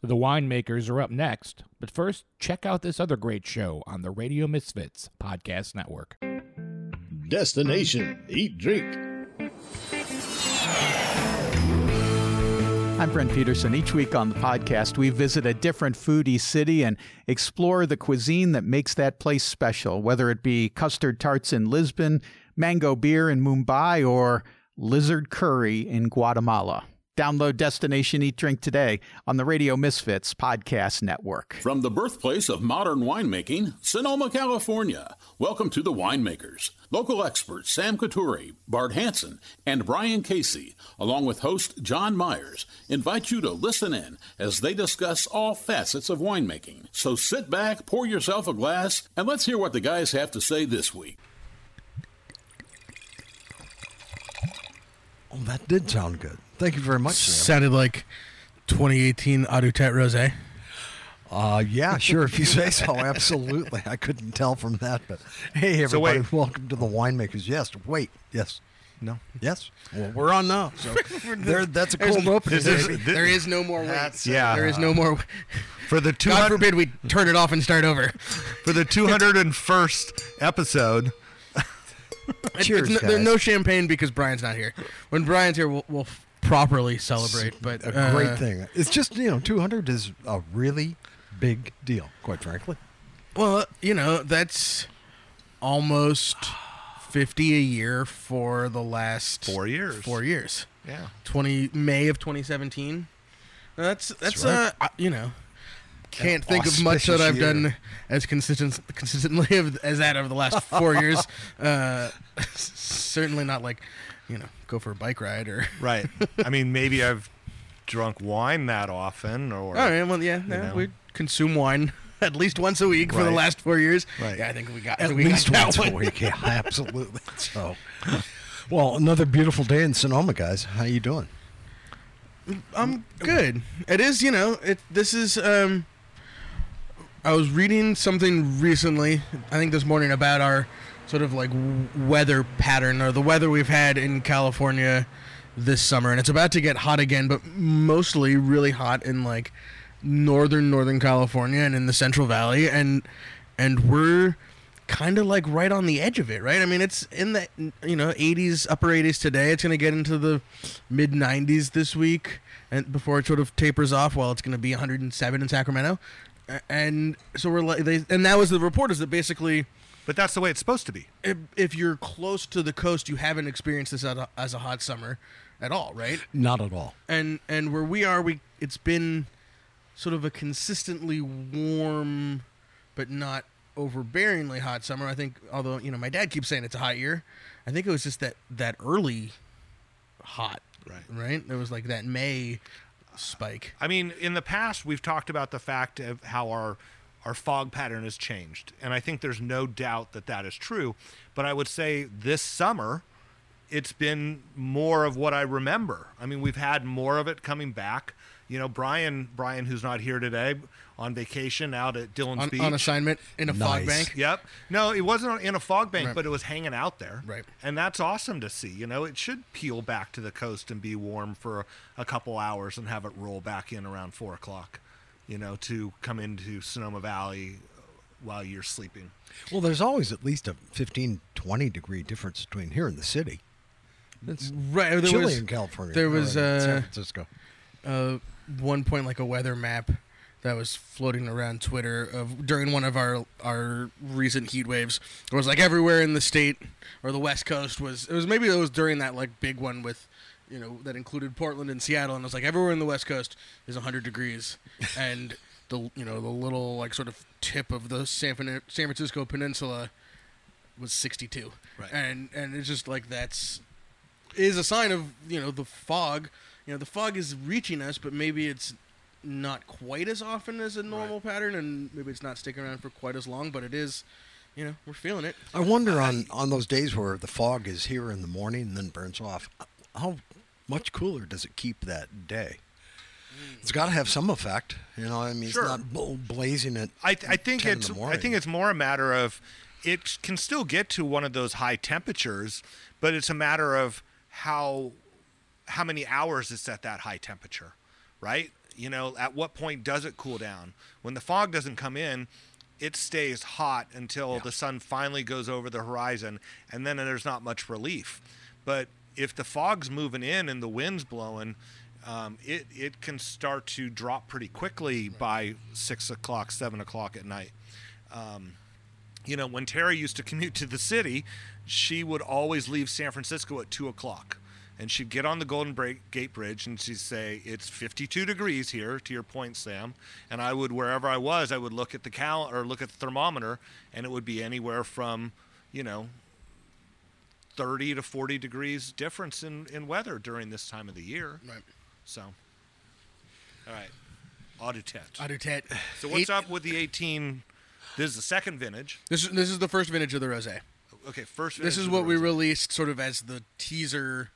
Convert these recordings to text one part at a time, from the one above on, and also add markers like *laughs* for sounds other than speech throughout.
The winemakers are up next, but first, check out this other great show on the Radio Misfits Podcast Network. Destination Eat Drink. I'm Brent Peterson. Each week on the podcast, we visit a different foodie city and explore the cuisine that makes that place special, whether it be custard tarts in Lisbon, mango beer in Mumbai, or lizard curry in Guatemala. Download Destination Eat Drink today on the Radio Misfits Podcast Network. From the birthplace of modern winemaking, Sonoma, California, welcome to the Winemakers. Local experts Sam Coturri, Bart Hansen, and Brian Casey, along with host John Myers, invite you to listen in as they discuss all facets of winemaking. So sit back, pour yourself a glass, and let's hear what the guys have to say this week. Oh, that did sound good. Thank you very much, Sam. Sounded like 2018 Adutet Rosé. Uh, yeah, sure. If you say so, absolutely. I couldn't tell from that, but hey, So everybody, wait. welcome to the winemakers. Yes, wait, yes, no, yes. Well, we're on now. So *laughs* there, that's a There's cold no- opener. This is- baby. There is no more wait. That's, Yeah. There is no more. for the two God forbid we turn it off and start over. for the two hundred and first episode. It- Cheers, it's no, there's guys. no champagne because Brian's not here. When Brian's here, we'll, we'll f- properly celebrate. But a uh, great thing. It's just you know, 200 is a really big deal, quite frankly. Well, you know that's almost 50 a year for the last Four years. Four years. Yeah. 20 May of 2017. That's that's, right. uh you know can't think of much that I've year. done as consistent consistently as that over the last four years. *laughs* Uh, *laughs* certainly not like you know go for a bike ride or. *laughs* Right. I mean, maybe I've drunk wine that often, or All right, well yeah, yeah know. we consume wine *laughs* at least once a week for the last four years. Right. Yeah, I think we got At we got least that once a week. Yeah, *laughs* absolutely. So, well, another beautiful day in Sonoma, guys. How you doing? I'm good. It is, you know, it. This is. um I was reading something recently. I think this morning about our sort of like weather pattern or the weather we've had in California this summer, and it's about to get hot again, but mostly really hot in like northern Northern California and in the Central Valley, and and we're kind of like right on the edge of it, right? I mean, it's in the you know 80s, upper 80s today. It's going to get into the mid 90s this week, and before it sort of tapers off. Well, it's going to be 107 in Sacramento, and so we're like, they, and that was the report is that basically. But that's the way it's supposed to be. If, if you're close to the coast, you haven't experienced this as a, as a hot summer at all, right? Not at all. and and where we are, we it's been sort of a consistently warm, but not overbearingly hot summer. I think, although you know, my dad keeps saying it's a hot year. I think it was just that that early hot, Right. Right. There was like that May spike. I mean, in the past, we've talked about the fact of how our our fog pattern has changed, and I think there's no doubt that that is true. But I would say this summer, it's been more of what I remember. I mean, we've had more of it coming back. You know, Brian, Brian, who's not here today, on vacation out at Dillon's On, Beach. on assignment in a fog bank. Yep. No, it wasn't in a fog bank, Right. but it was hanging out there. Right. And that's awesome to see. You know, it should peel back to the coast and be warm for a, a couple hours and have it roll back in around four o'clock. You know, to come into Sonoma Valley while you're sleeping. Well, there's always at least a 15, 20 degree difference between here and the city. It's Right. There chilly was in California. there was, in uh, San Francisco. uh, one point like a weather map that was floating around Twitter of during one of our our recent heat waves. It was like everywhere in the state or the West Coast was it was maybe it was during that like big one with you know that included Portland and Seattle and it was like everywhere in the West Coast is 100 degrees *laughs* and the you know the little like sort of tip of the San, Fran- San Francisco peninsula was 62. Right. And and it's just like that's is a sign of you know the fog. You know the fog is reaching us, but maybe it's not quite as often as a normal pattern, and maybe it's not sticking around for quite as long. But it is, you know, we're feeling it. I wonder on, on those days where the fog is here in the morning and then burns off, how much cooler does it keep that day? Mm. It's got to have some effect, you know. I mean, Sure. it's not bl- blazing at. I, I think 10 in it's I think it's more a matter of it can still get to one of those high temperatures, but it's a matter of how how many hours it's at that high temperature, right? You know, at what point does it cool down? When the fog doesn't come in, it stays hot until the sun finally goes over the horizon, and then there's not much relief. But if the fog's moving in and the wind's blowing, um, it it can start to drop pretty quickly by six o'clock, seven o'clock at night. Um, you know, when Terry used to *laughs* commute to the city, she would always leave San Francisco at two o'clock. And she'd get on the Golden Gate Bridge and she'd say, It's 52 degrees here, to your point, Sam. And I would, wherever I was, I would look at the cal or look at the thermometer, and it would be anywhere from, you know, 30 to 40 degrees difference in, in weather during this time of the year. Right. So, all right. Audit I do tet. So, what's Eight- up with the 18? This is the second vintage. This is this is the first vintage of the rosé. Okay, first. This is what we released sort of as the teaser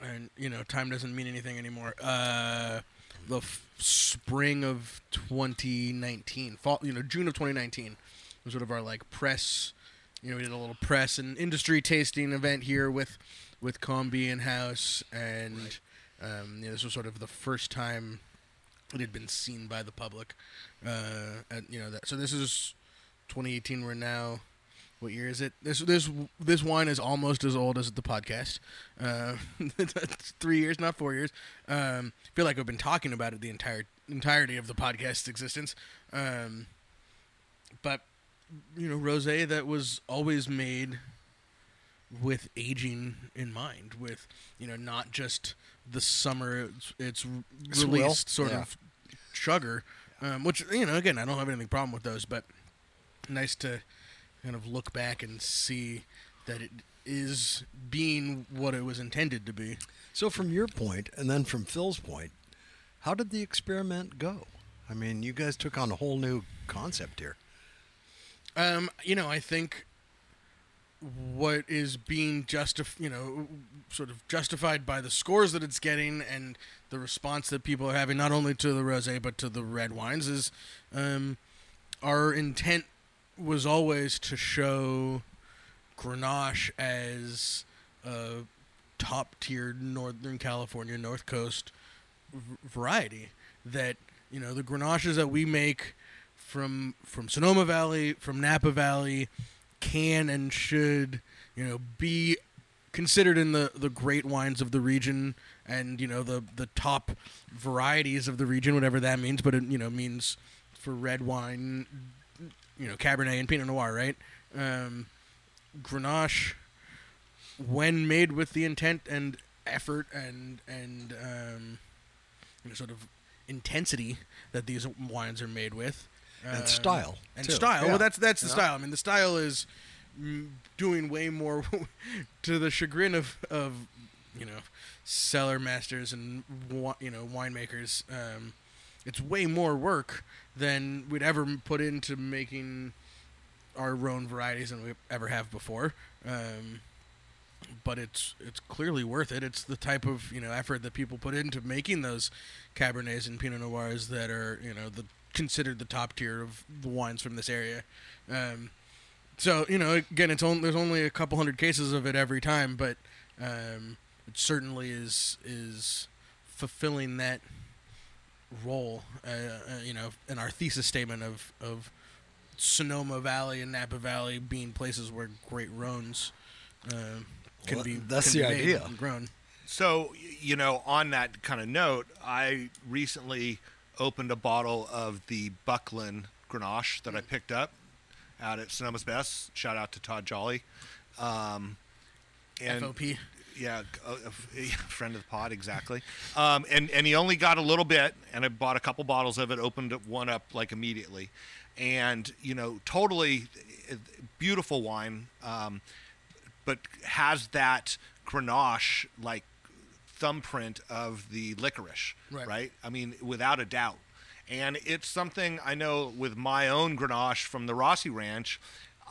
and you know time doesn't mean anything anymore uh the f- spring of 2019 fall you know june of 2019 was sort of our like press you know we did a little press and industry tasting event here with with combi in house and um you know, this was sort of the first time it had been seen by the public uh and, you know that so this is 2018 we're now what year is it? This this this wine is almost as old as the podcast. Uh, *laughs* three years, not four years. Um, feel like I've been talking about it the entire entirety of the podcast's existence. Um, but you know, rosé that was always made with aging in mind, with you know not just the summer it's, it's Swill, released sort yeah. of sugar, um, which you know again I don't have anything problem with those, but nice to kind of look back and see that it is being what it was intended to be. So, from your point, and then from Phil's point, how did the experiment go? I mean, you guys took on a whole new concept here. Um, you know, I think what is being justif- you know, sort of justified by the scores that it's getting and the response that people are having, not only to the rosé but to the red wines, is um, our intent was always to show Grenache as a top tier Northern California North Coast v- variety. That you know the Grenaches that we make from from Sonoma Valley, from Napa Valley, can and should you know be considered in the the great wines of the region and you know the the top varieties of the region, whatever that means. But it you know means for red wine, you know Cabernet and Pinot Noir, right? Um, Grenache, when made with the intent and effort and and um, you know, sort of intensity that these wines are made with, And um, style, and too. style. Yeah. Well, that's that's the Yeah. style. I mean, the style is doing way more *laughs* to the chagrin of of you know cellar masters and you know winemakers. Um, it's way more work than we'd ever put into making our own varieties than we ever have before. Um, but it's it's clearly worth it. It's the type of you know effort that people put into making those cabernets and pinot noirs that are you know the considered the top tier of the wines from this area. Um, so you know again, it's only there's only a couple hundred cases of it every time, but um, it certainly is is fulfilling that role. Uh, uh, you know, in our thesis statement of of Sonoma Valley and Napa Valley being places where great Rhones uh, can Well, be. that's can the be made idea. and grown. So, you know, on that kind of note, I recently opened a bottle of the Buckland Grenache that I picked up out at Sonoma's Best. Shout out to Todd Jolly. Um, and FOP. yeah, a, a *laughs* friend of the pod, exactly. Um, and and he only got a little bit, and I bought a couple bottles of it. Opened one up like immediately, and you know, totally uh, beautiful wine, um, but has that Grenache like thumbprint of the licorice, Right. right? I mean, without a doubt. And it's something I know with my own Grenache from the Rossi Ranch.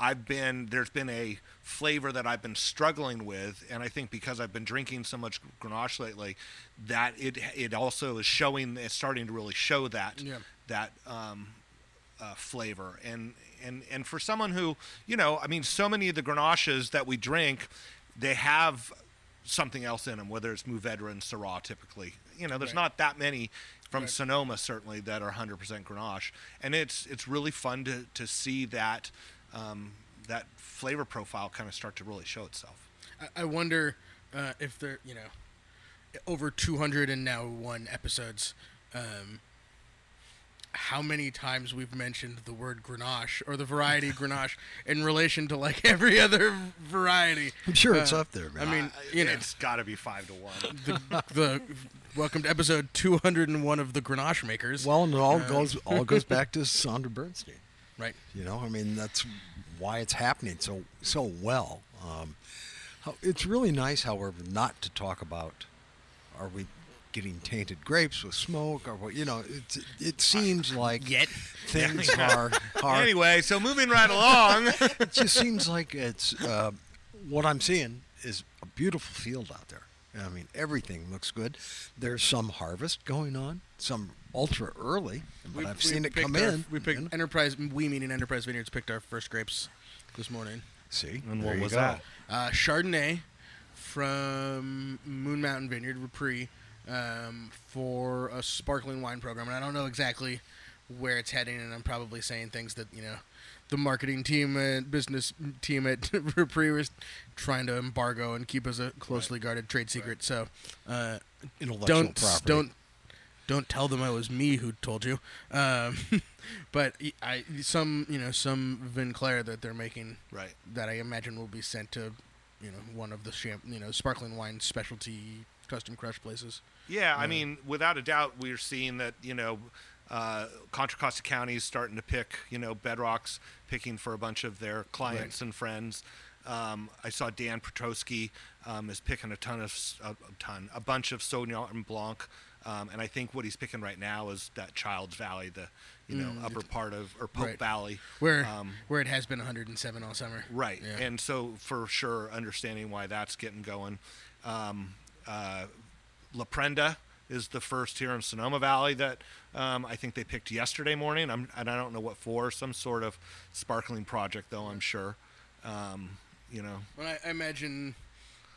I've been there's been a flavor that I've been struggling with, and I think because I've been drinking so much Grenache lately, that it it also is showing. It's starting to really show that Yeah. that um, uh, flavor. And and and for someone who you know, I mean, so many of the Grenaches that we drink, they have something else in them, whether it's Mourvedre and Syrah typically. You know, there's Right. not that many from Sonoma certainly that are 100% Grenache, and it's it's really fun to to see that um, that flavor profile kind of start to really show itself. I, I wonder uh, if they're you know over 200 and now one episodes. Um, how many times we've mentioned the word Grenache or the variety Grenache in relation to like every other variety. I'm sure it's Uh, up there, man. I mean, you know, it's got to be five to one. the, the welcome to episode 201 of the Grenache Makers. well, and it all goes all goes *laughs* back to Sondra Bernstein. right. You know, I mean, that's why it's happening so so well. Um, it's really nice, however, not to talk about are we getting tainted grapes with smoke or what? You know, it it seems like Yet. things *laughs* are are. Anyway, so moving right along. *laughs* It just seems like it's uh, what I'm seeing is a beautiful field out there. I mean, everything looks good. There's some harvest going on, some ultra early, but I've seen it come our- in. We picked you know. Enterprise. We meaning Enterprise Vineyards picked our first grapes this morning. See, And there what was go. that? Uh, Chardonnay from Moon Mountain Vineyard, Repris, um, for a sparkling wine program. And I don't know exactly where it's heading, and I'm probably saying things that, you know, the marketing team and business team at *laughs* Repris was trying to embargo and keep as a closely guarded trade secret. So uh, Intellectual don't property. don't don't tell them it was me who told you. Um, *laughs* but I some you know some vin clair that they're making right. that I imagine will be sent to, you know, one of the champ, you know, sparkling wine specialty custom crush places. Yeah, I mean, without a doubt, we're seeing that you know, uh, Contra Costa County is starting to pick you know Bedrock's picking for a bunch of their clients and friends. Um, I saw Dan Petroski um, is picking a ton of a, ton, a bunch of Sauvignon Blanc, um, and I think what he's picking right now is that Chiles Valley, the you know upper part of or Pope Right. Valley, Where um, where it has been 107 all summer. Right, Yeah. and so for sure, understanding why that's getting going. Um, uh, La Prenda is the first here in Sonoma Valley that um, I think they picked yesterday morning. I'm, and I don't know what for. Some sort of sparkling project, though. I'm sure. Um, you know, Well, I, I imagine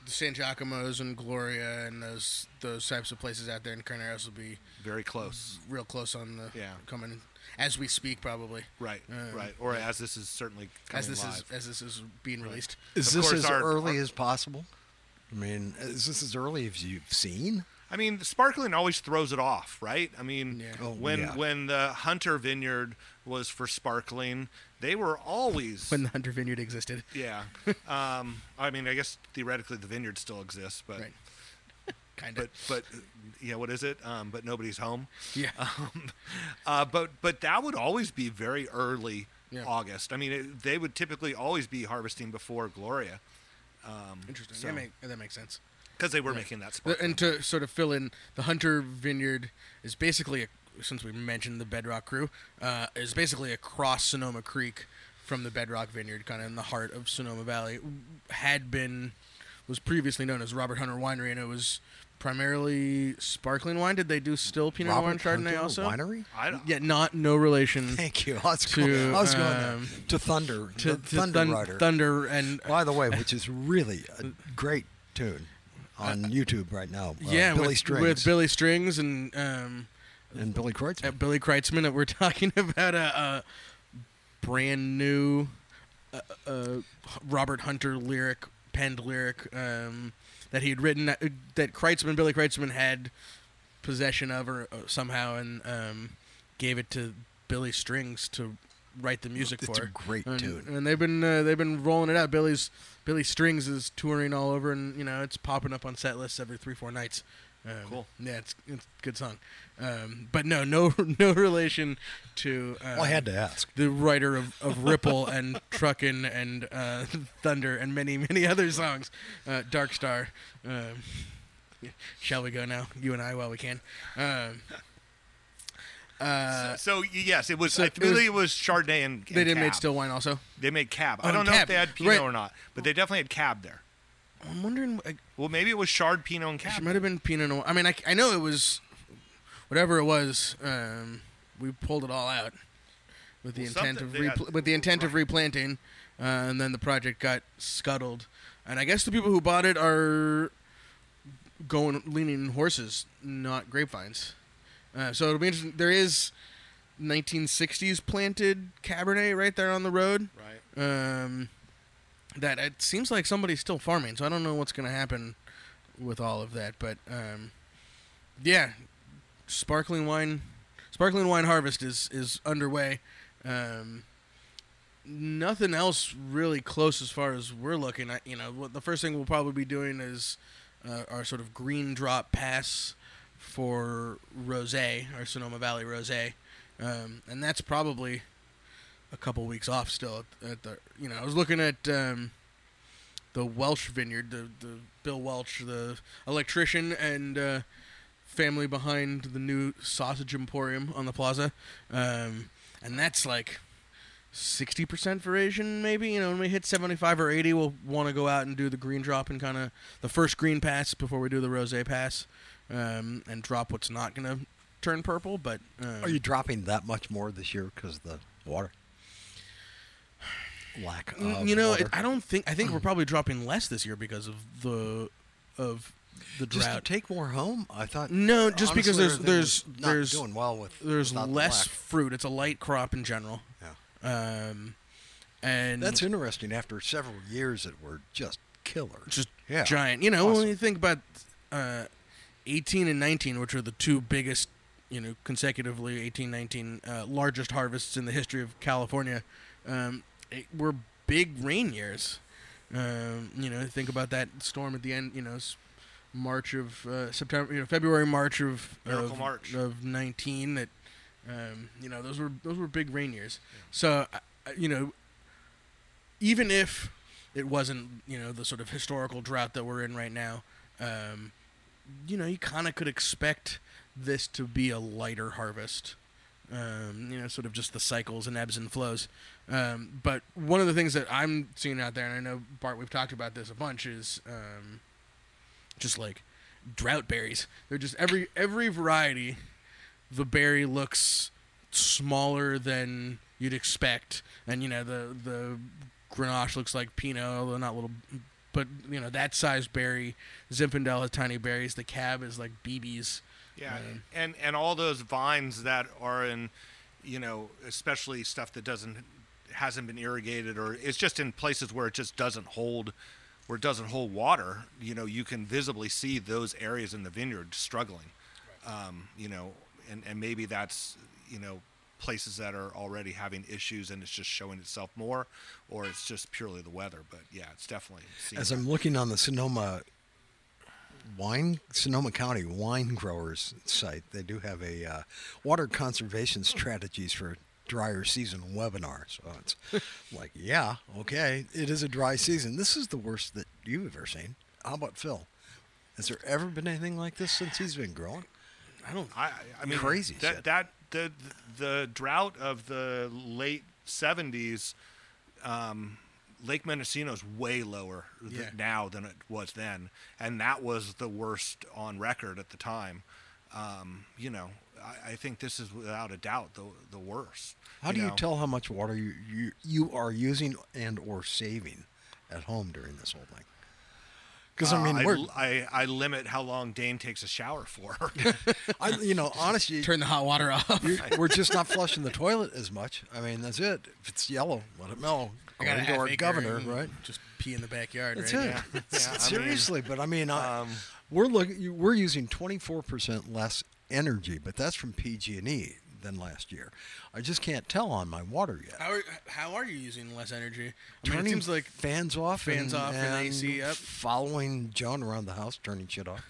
the Sangiacomo's and Gloria and those those types of places out there in Carneros will be very close. real close on the Yeah. coming as we speak probably Right, Um, right. Or as this is certainly coming as this live. is as this is being released. Is Of this as our- early our- as possible? I mean, is this as early as you've seen? I mean, sparkling always throws it off, right? I mean, Yeah. Oh, when yeah. when the Hunter Vineyard was for sparkling, they were always When the Hunter Vineyard existed. Yeah. *laughs* um, I mean, I guess theoretically the vineyard still exists, but Right. *laughs* Kind but of. but yeah, what is it? Um, but nobody's home. Yeah. *laughs* Um, uh, but but that would always be very early Yeah. August. I mean, it, they would typically always be harvesting before Gloria Interesting. so- That, make, that makes sense. because they were making that sparkling. and to sort of fill in, the Hunter Vineyard is basically, a, since we mentioned the Bedrock Crew, uh, is basically across Sonoma Creek from the Bedrock Vineyard, kind of in the heart of Sonoma Valley. Had been, was previously known as Robert Hunter Winery, and it was primarily sparkling wine. Did they do still Pinot Noir and Chardonnay Hunter also? Winery? I don't, Yeah, not no relation *laughs* Thank you. I was To, going, I was going there. um, to Thunder, to, to Thunder Thun- Rider. Thunder and By the way, which is really a great tune on YouTube right now. Uh, yeah, Billy with, Strings with Billy Strings and um, and Billy Kreutzmann. at Billy Kreutzmann that we're *laughs* talking about a, a brand new uh, uh, Robert Hunter lyric, penned lyric um, that he had written that, that Kreutzmann, Billy Kreutzmann had possession of or uh, somehow and um, gave it to Billy Strings to write the music It's for. It's a great and, tune. and they've been uh, they've been rolling it out. Billy's Billy Strings is touring all over, and you know it's popping up on set lists every three four nights. Um, Cool. Yeah, it's it's a good song. Um, but no, no, *laughs* no relation to. Um, Well, I had to ask. the writer of, of Ripple *laughs* and Truckin' and uh, Thunder and many many other songs, uh, Dark Star. Um, shall we go now? You and I, while we can. Um, uh, so y- yes, it was. so I it was- believe it was Chardonnay and, and they did Cab. made still wine also. They made Cab. Oh, I don't know Cab. if they had Pinot Right. or not, but they definitely had Cab there. I'm wondering. I, Well, maybe it was Chard, Pinot, and It might have been Pinot Noir. I mean, I, I know it was whatever it was. Um, we pulled it all out with the Well, intent of repl- got- with the intent of replanting, uh, and then the project got scuttled. And I guess the people who bought it are going leaning horses, not grapevines. Uh, so it'll be interesting. There is 1960s planted Cabernet right there on the road. Right. Um, that it seems like somebody's still farming, so I don't know what's going to happen with all of that. But um, yeah, sparkling wine, sparkling wine harvest is is underway. Um, nothing else really close as far as we're looking at. You know, what the first thing we'll probably be doing is uh, our sort of green drop pass for rosé, our Sonoma Valley rosé, um, and that's probably a couple weeks off still. At, the you know, I was looking at um, the Welch Vineyard, the the Bill Welch, the electrician and uh, family behind the new sausage emporium on the plaza, um, and that's like. 60% veraison, maybe. You know, when we hit 75 or 80, we'll want to go out and do the green drop and kind of the first green pass before we do the rose pass um, and drop what's not going to turn purple. But um, Are you dropping that much more this year because the water? Lack of you know, it, I don't think. I think we're *clears throat* probably dropping less this year because of the of the Just to drought. take more home. I thought No, just because honestly, there's- there's- not there's- doing well with There's the less lack. fruit. It's a light crop in general. Yeah. Um, and That's interesting. After several years that were just killer. just Yeah. giant. You know, Awesome. when you think about uh, 18 and 19, which are the two biggest, you know, consecutively 18, 19 uh, largest harvests in the history of California, um, it, were big rain years. Um, you know, think about that storm at the end. You know, March of uh, September, you know, February, March of of, March. of 19. That um, you know, those were those were big rain years. So, I- I- you know, even if it wasn't you know the sort of historical drought that we're in right now um, you know you kind of could expect this to be a lighter harvest um, you know sort of just the cycles and ebbs and flows um, but one of the things that i'm seeing out there and i know bart we've talked about this a bunch is um, just like drought berries they're just every every variety the berry looks smaller than you'd expect, and you know the the Grenache looks like Pinot, although not little, but you know that size berry. Zinfandel has tiny berries. The Cab is like BBs. Yeah, Um, and and all those vines that are in, you know, especially stuff that doesn't hasn't been irrigated or it's just in places where it just doesn't hold where it doesn't hold water. You know, you can visibly see those areas in the vineyard struggling. Um, you know, and and maybe that's you know places that are already having issues and it's just showing itself more, or it's just purely the weather. But yeah, it's definitely. As that. I'm looking on the Sonoma wine, Sonoma County wine growers site, they do have a uh, water conservation strategies for drier season webinar. So it's *laughs* like, yeah, okay, it is a dry season. This is the worst that you've ever seen. How about Phil? Has there ever been anything like this since he's been growing? I don't. I, I mean, Crazy that, shit. that the the drought of the late seventies, um, Lake Mendocino is way lower th- Yeah. now than it was then, and that was the worst on record at the time. Um, you know, I, I think this is without a doubt the the worst. How do you tell how much water you, you you are using and or saving at home during this whole thing? Because I Uh, mean, I, we're l- I, I limit how long Dane takes a shower for. *laughs* I, you know honestly, Turn the hot water off. *laughs* we're just not flushing the toilet as much. I mean, that's it. If it's yellow, let it mellow. I got to our governor, right? Just pee in the backyard. That's right? it. Yeah, *laughs* I mean, Seriously, but I mean, I, um, we're looking. We're using twenty four percent less energy, but that's from PG and E than last year. I just can't tell on my water yet. How are, how are you using less energy? I mean, it turning seems like fans off, fans and, off and AC up. following John around the house, turning shit off.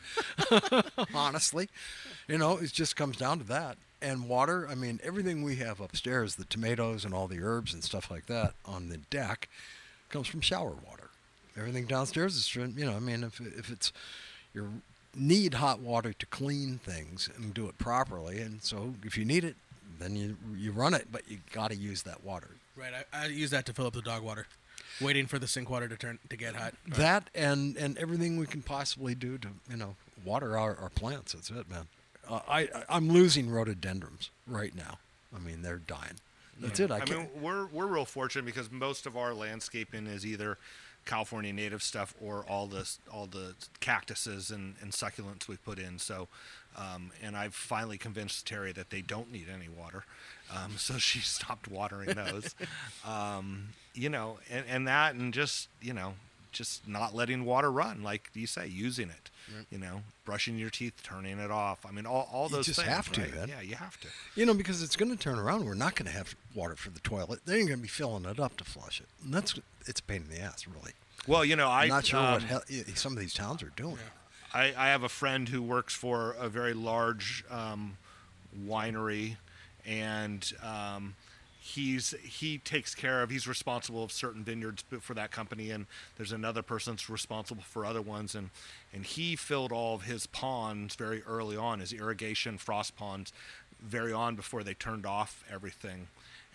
*laughs* Honestly, you know, it just comes down to that. And water. I mean, everything we have upstairs, the tomatoes and all the herbs and stuff like that on the deck, comes from shower water. Everything downstairs is, from- you know, I mean, if if it's you need hot water to clean things and do it properly, and so if you need it, then you you run it, but you got to use that water. right. I, I use that to fill up the dog water, waiting for the sink water to turn to get hot. That and and everything we can possibly do to you know water our, our plants. That's it, man. Uh, I I- I'm losing rhododendrons right now. I mean they're dying. That's it. I, I mean, we're we're real fortunate because most of our landscaping is either California native stuff or all the all the cactuses and, and succulents we put in. So, um, and I've finally convinced Terry that they don't need any water, um, so she *laughs* stopped watering those. *laughs* um, you know, and, and that, and just you know, just not letting water run, like you say, using it. You know, brushing your teeth, turning it off. I mean, all, all You those just things. have to, right? Ed. Yeah, you have to. You know, because it's going to turn around. We're not going to have water for the toilet. They ain't going to be filling it up to flush it. And that's it's a pain in the ass, really. Well, you know, I I'm not sure what um, hell, some of these towns are doing. I, I have a friend who works for a very large um, winery, and um, he's he takes care of he's responsible of certain vineyards for that company, and there's another person that's responsible for other ones, and and he filled all of his ponds very early on, his irrigation frost ponds, very on before they turned off everything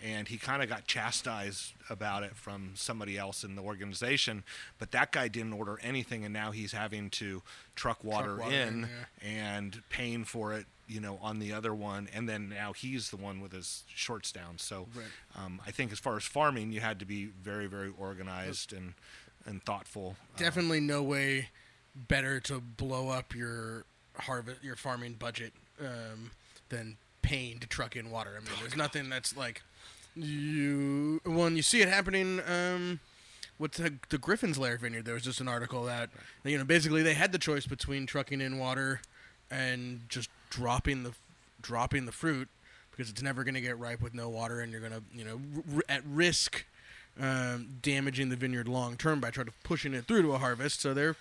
and he kind of got chastised about it from somebody else in the organization. But that guy didn't order anything, and now he's having to truck water, water in in, and paying for it, you know, on the other one. And then now he's the one with his shorts down. So Right. um, I think as far as farming, you had to be very, very organized and and thoughtful. Uh, Definitely no way better to blow up your harvest, your farming budget, um, than paying to truck in water. I mean, there's nothing that's like you when you see it happening. Um, what's the, the Griffin's Lair Vineyard? There was just an article that you know basically they had the choice between trucking in water and just dropping the dropping the fruit because it's never going to get ripe with no water, and you're going to you know r- at risk um, damaging the vineyard long term by trying to pushing it through to a harvest. So they're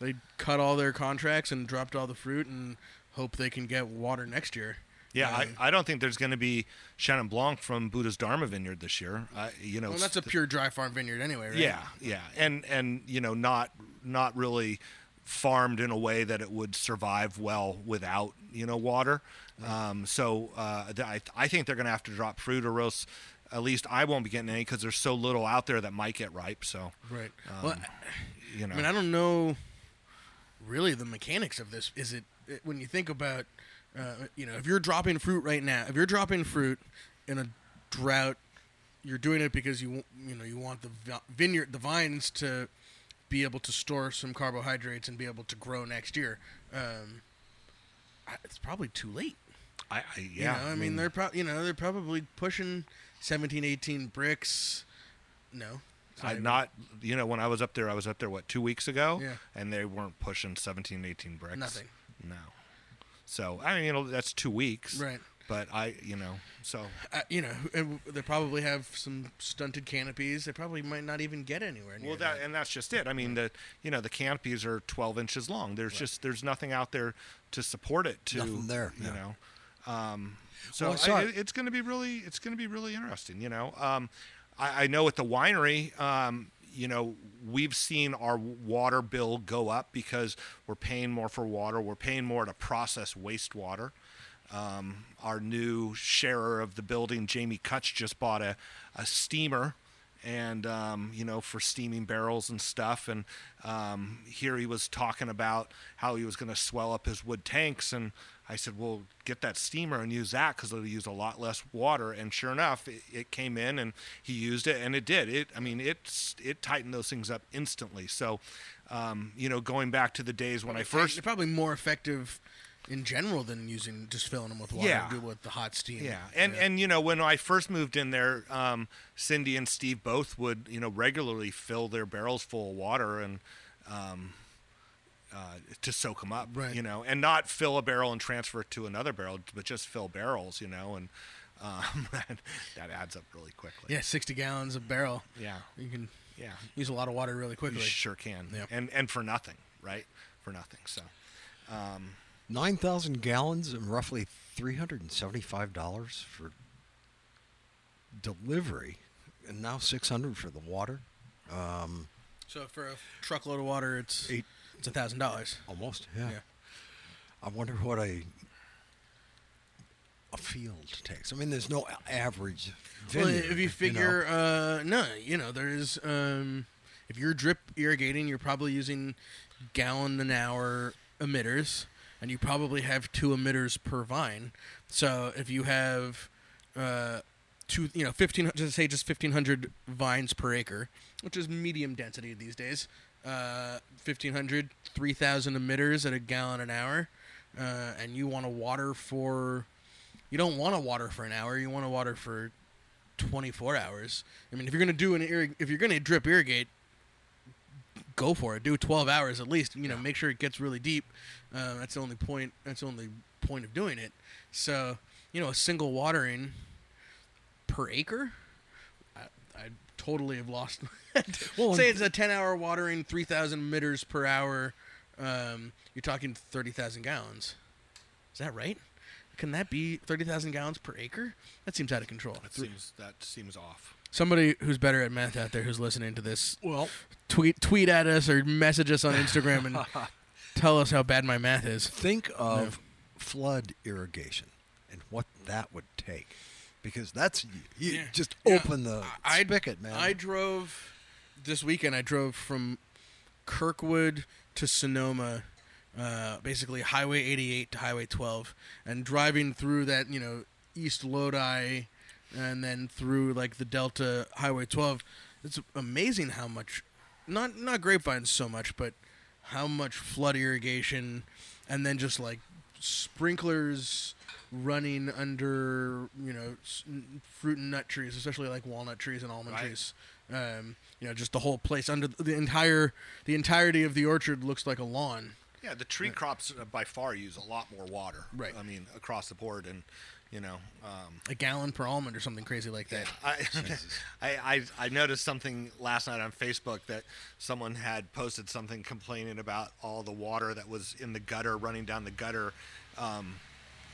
they cut all their contracts and dropped all the fruit and hope they can get water next year. Yeah, Um, I, I don't think there's going to be Chenin Blanc from Buddha's Dharma Vineyard this year. I, you know, well, that's a pure dry farm vineyard anyway, right? Yeah, yeah, and and you know, not not really farmed in a way that it would survive well without you know water. Um, so uh, I I think they're going to have to drop fruit, or else at least I won't be getting any because there's so little out there that might get ripe. So Right. well, Um, you know, I mean, I don't know really the mechanics of this. Is it when you think about, uh, you know, if you're dropping fruit right now, if you're dropping fruit in a drought, you're doing it because you you know you want the vineyard, the vines to be able to store some carbohydrates and be able to grow next year. Um, it's probably too late. I, I You yeah, know, I, mean, they're pro- you know they're probably pushing 17, 18 Brix. No, I even- not you know when I was up there, I was up there what two weeks ago, Yeah. and they weren't pushing 17, 18 Brix. Nothing. No. So I mean, you know, that's two weeks, right. But I, you know, so uh, you know, they probably have some stunted canopies. They probably might not even get anywhere near Well, that and that's just it. I mean, the you know the canopies are 12 inches long. There's just there's nothing out there to support it. To Nothing there, you yeah. know. Um, so Well, I I- it's going to be really it's going to be really interesting. You know, um, I, I know at the winery, um, you know, we've seen our water bill go up because we're paying more for water. We're paying more to process wastewater. Um, our new sharer of the building, Jamie Kutch, just bought a, a steamer and um, you know for steaming barrels and stuff and um, here he was talking about how he was going to swell up his wood tanks and i said well get that steamer and use that because it'll use a lot less water. And sure enough it, it came in and he used it and it did. It i mean it's it tightened those things up instantly. So um, you know going back to the days when i first they're probably more effective in general than using just filling them with water Yeah. do with the hot steam. Yeah, and and you know when I first moved in there, um, Cindy and Steve both would you know regularly fill their barrels full of water and um, uh, to soak them up, Right. you know, and not fill a barrel and transfer it to another barrel, but just fill barrels, you know, and um, *laughs* that adds up really quickly. yeah, sixty gallons a barrel. yeah, You can yeah, use a lot of water really you quickly. sure can, Yep. and and for nothing, right? For nothing. So. Um, 9,000 gallons and roughly $375 for delivery, and now 600 for the water. Um, So for a truckload of water, it's Eight. It's a thousand dollars. almost, yeah. Yeah. I wonder what a a field takes. I mean, there's no average. Well, if you know. figure, uh, no, you know, there's um, if you're drip irrigating, you're probably using gallon an hour emitters, and you probably have two emitters per vine. So if you have uh, two, you know, fifteen. Just say just fifteen hundred vines per acre, which is medium density these days. Uh, 1500 3000 emitters at a gallon an hour uh, and you want to water for you don't want to water for an hour you want to water for 24 hours. I mean if you're going to do an irrig- if you're going to drip irrigate go for it. Do 12 hours at least you know make sure it gets really deep. Uh, that's the only point that's the only point of doing it. So you know a single watering per acre totally have lost *laughs* Well, say it's a 10 hour watering 3000 emitters per hour um, you're talking 30000 gallons. Is that right? Can that be 30000 gallons per acre? That seems out of control. That seems that seems off. somebody who's better at math out there who's listening to this Well, tweet tweet at us or message us on instagram and *laughs* tell us how bad my math is. Think of flood irrigation and what that would take, because that's you, you Yeah. just Yeah. open the I- spigot, man. I drove this weekend. I drove from Kirkwood to Sonoma, uh, basically Highway 88 to Highway 12, and driving through that, you know, East Lodi, and then through like the Delta Highway 12. It's amazing how much, not not grapevines so much, but how much flood irrigation, and then just like sprinklers running under you know fruit and nut trees, especially like walnut trees and almond Right. trees. Um, you know, just the whole place under the entire the entirety of the orchard looks like a lawn. Yeah, the tree crops uh, by far use a lot more water. Right. I mean, across the board, and you know, um, A gallon per almond or something crazy like that. I, *laughs* I, I I noticed something last night on Facebook that someone had posted something complaining about all the water that was in the gutter running down the gutter um,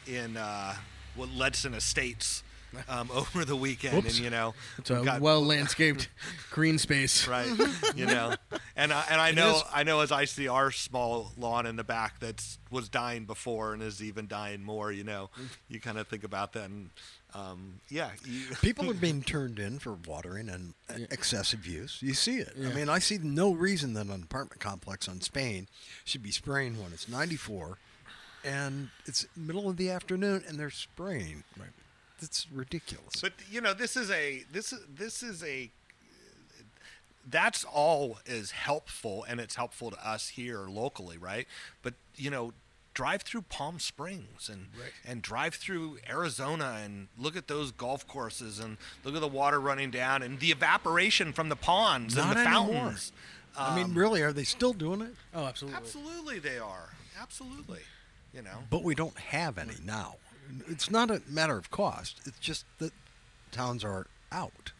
in uh, what Ledson Estates um, *laughs* over the weekend, Whoops. and you know, It's a we've got- well landscaped green space. *laughs* right you know and I, and I know is- I know as I see our small lawn in the back that was dying before and is even dying more you know you kind of think about that and um, yeah you, *laughs* People are being turned in for watering and excessive use. You see it. I mean, I see no reason that an apartment complex on Spain should be spraying when it's 94 and it's middle of the afternoon and they're spraying. Right. That's ridiculous. but you know this is a this is this is a that's all is helpful and it's helpful to us here locally right but you know drive through palm springs and and drive through arizona and look at those golf courses and look at the water running down and the evaporation from the ponds Not and the anymore. fountains I mean, um, really, are they still doing it? Oh, absolutely. absolutely they are absolutely you know But we don't have any now. It's not a matter of cost. It's just that towns are out.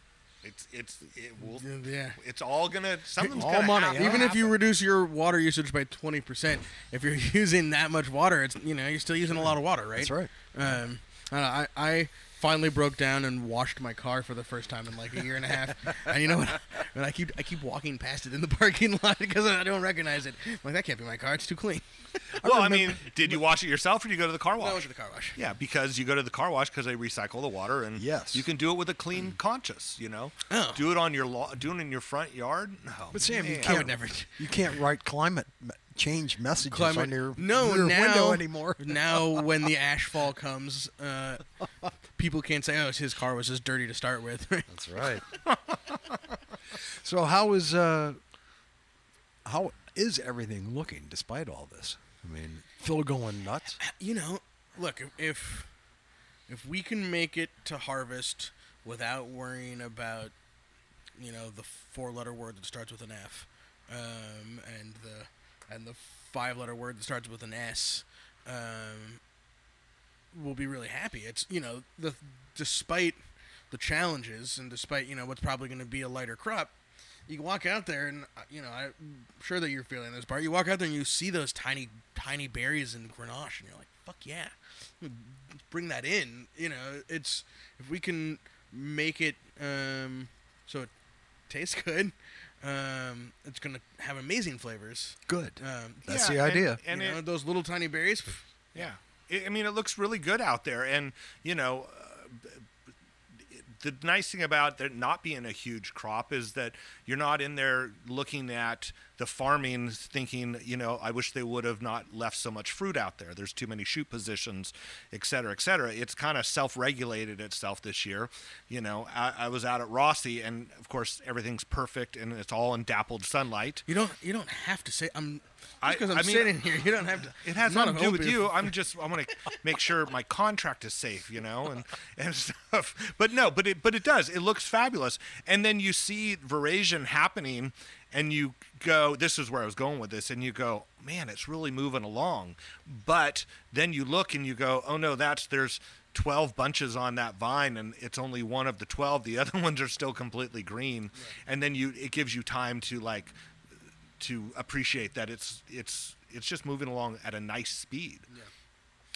it's it's it will Yeah. it's all gonna something's All gonna money, happen. Even if you reduce your water usage by twenty percent, if you're *laughs* using that much water, it's you know you're still using a lot of water, right? That's right. Um, I, don't know, I I finally broke down and washed my car for the first time in like a year and a half. *laughs* and you know what? And I keep I keep walking past it in the parking *laughs* lot because I don't recognize it. I'm like that can't be my car. It's too clean. *laughs* well I mean did you wash it yourself or did you go to the car wash I went to the car wash. Yeah, because you go to the car wash because they recycle the water, and Yes. you can do it with a clean mm. conscience. You know, Oh. do it on your law, do it in your front yard. No, But Sam, you can't would never- You can't write climate me- change messages on Climate. your, no, your now, window anymore. *laughs* now, when the ashfall comes, uh, people can't say, "Oh, his car was just dirty to start with." *laughs* That's right. *laughs* so how is uh, how is everything looking despite all this? I mean, Phil going nuts. you know, look if- if if we can make it to harvest without worrying about you know the four-letter word that starts with an F, um, and the and the five-letter word that starts with an S, um, we'll be really happy. It's you know the despite the challenges and despite you know what's probably going to be a lighter crop. You walk out there, and uh, you know I'm sure that you're feeling this part. You walk out there and you see those tiny, tiny berries in Grenache, and you're like, "Fuck yeah, bring that in." You know, it's if we can make it um, so it tastes *laughs* good, um, it's gonna have amazing flavors. Good. Um, That's Yeah, the idea. And, and you know, it, those little tiny berries. pff, yeah, It- I mean, it looks really good out there, and you know. Uh, b- b- the nice thing about there not being a huge crop is that you're not in there looking at the farming thinking, you know, I wish they would have not left so much fruit out there. There's too many shoot positions, et cetera, et cetera. It's kind of self-regulated itself this year. You know, I, I was out at Rossi, and of course everything's perfect and it's all in dappled sunlight. You don't. You don't have to say. I'm. Because I'm I mean- sitting here, you don't have to. It has nothing to do with you. *laughs* I'm just I want to make sure my contract is safe, you know, and and *laughs* stuff. But no, but it but it does. It looks fabulous. And then you see Veraison happening, and you go, "This is where I was going with this," and you go, "Man, it's really moving along." But then you look and you go, "Oh no, that's there's." 12 bunches on that vine and it's only one of the 12 the *laughs* other ones are still completely green and then you it gives you time to like to appreciate that it's it's it's just moving along at a nice speed.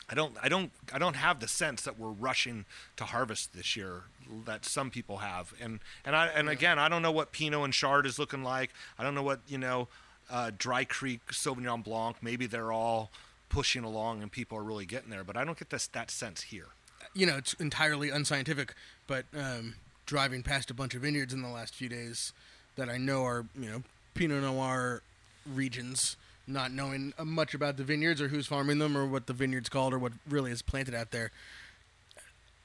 I don't I don't I don't have the sense that we're rushing to harvest this year that some people have. And and I and again I don't know what Pinot and Chard is looking like. I don't know what, you know, uh, Dry Creek Sauvignon Blanc, maybe they're all pushing along and people are really getting there, but I don't get this that sense here. you know, it's entirely unscientific, but um, driving past a bunch of vineyards in the last few days that I know are, you know, Pinot Noir regions, not knowing much about the vineyards or who's farming them or what the vineyard's called or what really is planted out there.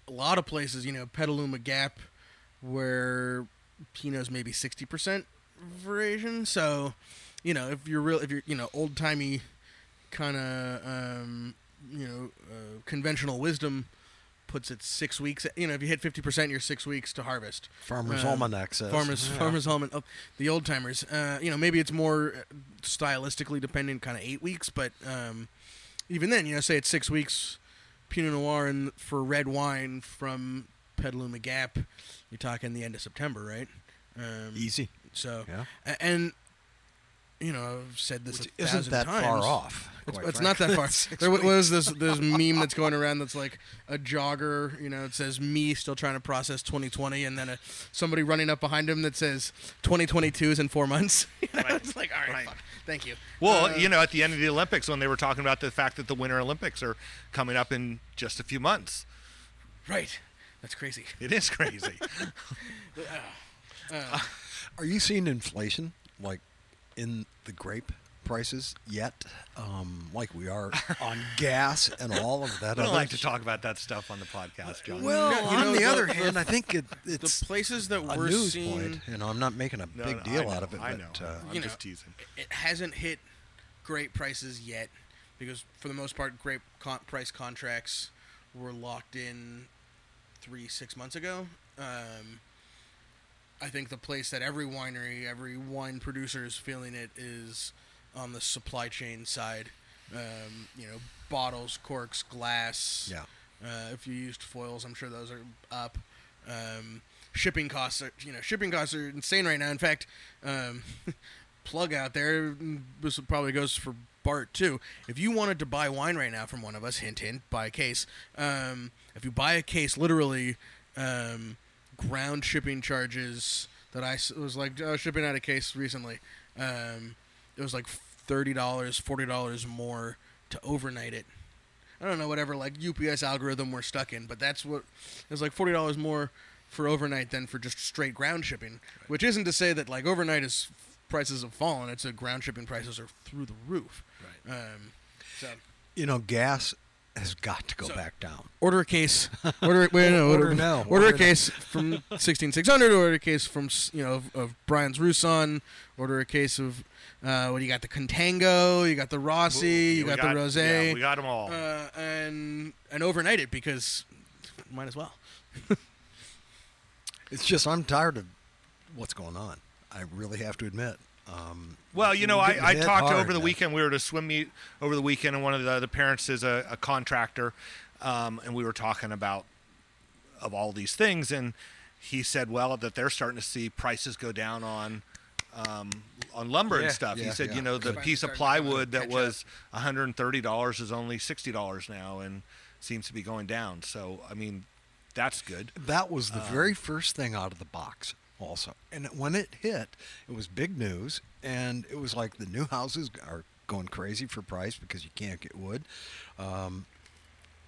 A lot of places, you know, Petaluma Gap, where Pinot's maybe 60% veraison. So, you know, if you're real, if you're, you know, old timey kind of, um, you know, uh, conventional wisdom puts it six weeks. You know, if you hit fifty percent, you're six weeks to harvest. Farmer's Um, Almanac says. Farmers, Yeah. Farmers Almanac. Oh, the old timers. Uh, you know, maybe it's more uh, stylistically dependent, kind of eight weeks, but um, even then, you know, say it's six weeks. Pinot Noir and for red wine from Petaluma Gap, you're talking the end of September, right? Um, Easy. So, Yeah. and you know, I've said this Which a isn't that times. far off. It's, it's not that far. *laughs* Six There wa- was this this meme that's going around that's like a jogger, you know, it says me still trying to process 2020, and then a, somebody running up behind him that says 2022 is in four months. *laughs* You know, Right. It's like, all right, Right. fuck. thank you. Well, Uh, you know, at the end of the Olympics, when they were talking about the fact that the Winter Olympics are coming up in just a few months, right. That's crazy. it is crazy. *laughs* Are you seeing inflation like in the grape prices yet? Um, like we are on *laughs* gas and all of that. I don't like to talk about that stuff on the podcast, John. Well, No, you on know, the, the- other the- hand, I think it, The it's places that we're news seeing, point. You know, I'm not making a No, big no, deal I out of it, I but know. uh, I'm you just know, teasing. it hasn't hit great prices yet because for the most part, grape con- price contracts were locked in three six months ago. Um, I think the place that every winery, every wine producer is feeling it is on the supply chain side. Um, you know, bottles, corks, glass. yeah. Uh, if you used foils, I'm sure those are up. Um, shipping costs are, you know, shipping costs are insane right now. In fact, um, *laughs* plug out there, this probably goes for Bart too. If you wanted to buy wine right now from one of us, hint hint, buy a case. Um, if you buy a case, literally, um, ground shipping charges that I s- was like uh, shipping out a case recently. Um, it was like thirty dollars, forty dollars more to overnight it. I don't know whatever like UPS algorithm we're stuck in, but that's what it was like forty dollars more for overnight than for just straight ground shipping. Which isn't to say that like overnight is prices have fallen. It's a ground shipping prices are through the roof. Right. Um, so You know, gas has got to go So- back down. order a case. *laughs* Order wait no order, Order now. Order, Order a case from sixteen six hundred. Order a case from s- you know of, of Brian's Rousson. Order a case of uh, what you got? The Contango. You got the Rossi. you We got, the Rosé. Yeah, we got them all. uh, and and overnight it because might as well. *laughs* It's just I'm tired of what's going on. I really have to admit. Um, Well, you know, I, I talked hard, over the man. weekend. We were at a swim meet over the weekend, and one of the, the parents is a, a contractor, um, and we were talking about of all these things, and he said, well, that they're starting to see prices go down on um, on lumber Yeah, and stuff. he said, yeah. you know, the Prices piece of plywood that catch was $130 is only $60 now, and seems to be going down. So, I mean, that's good. That was the Um, very first thing out of the box, also. And when it hit, it was big news, and it was like the new houses are going crazy for price because you can't get wood. Um,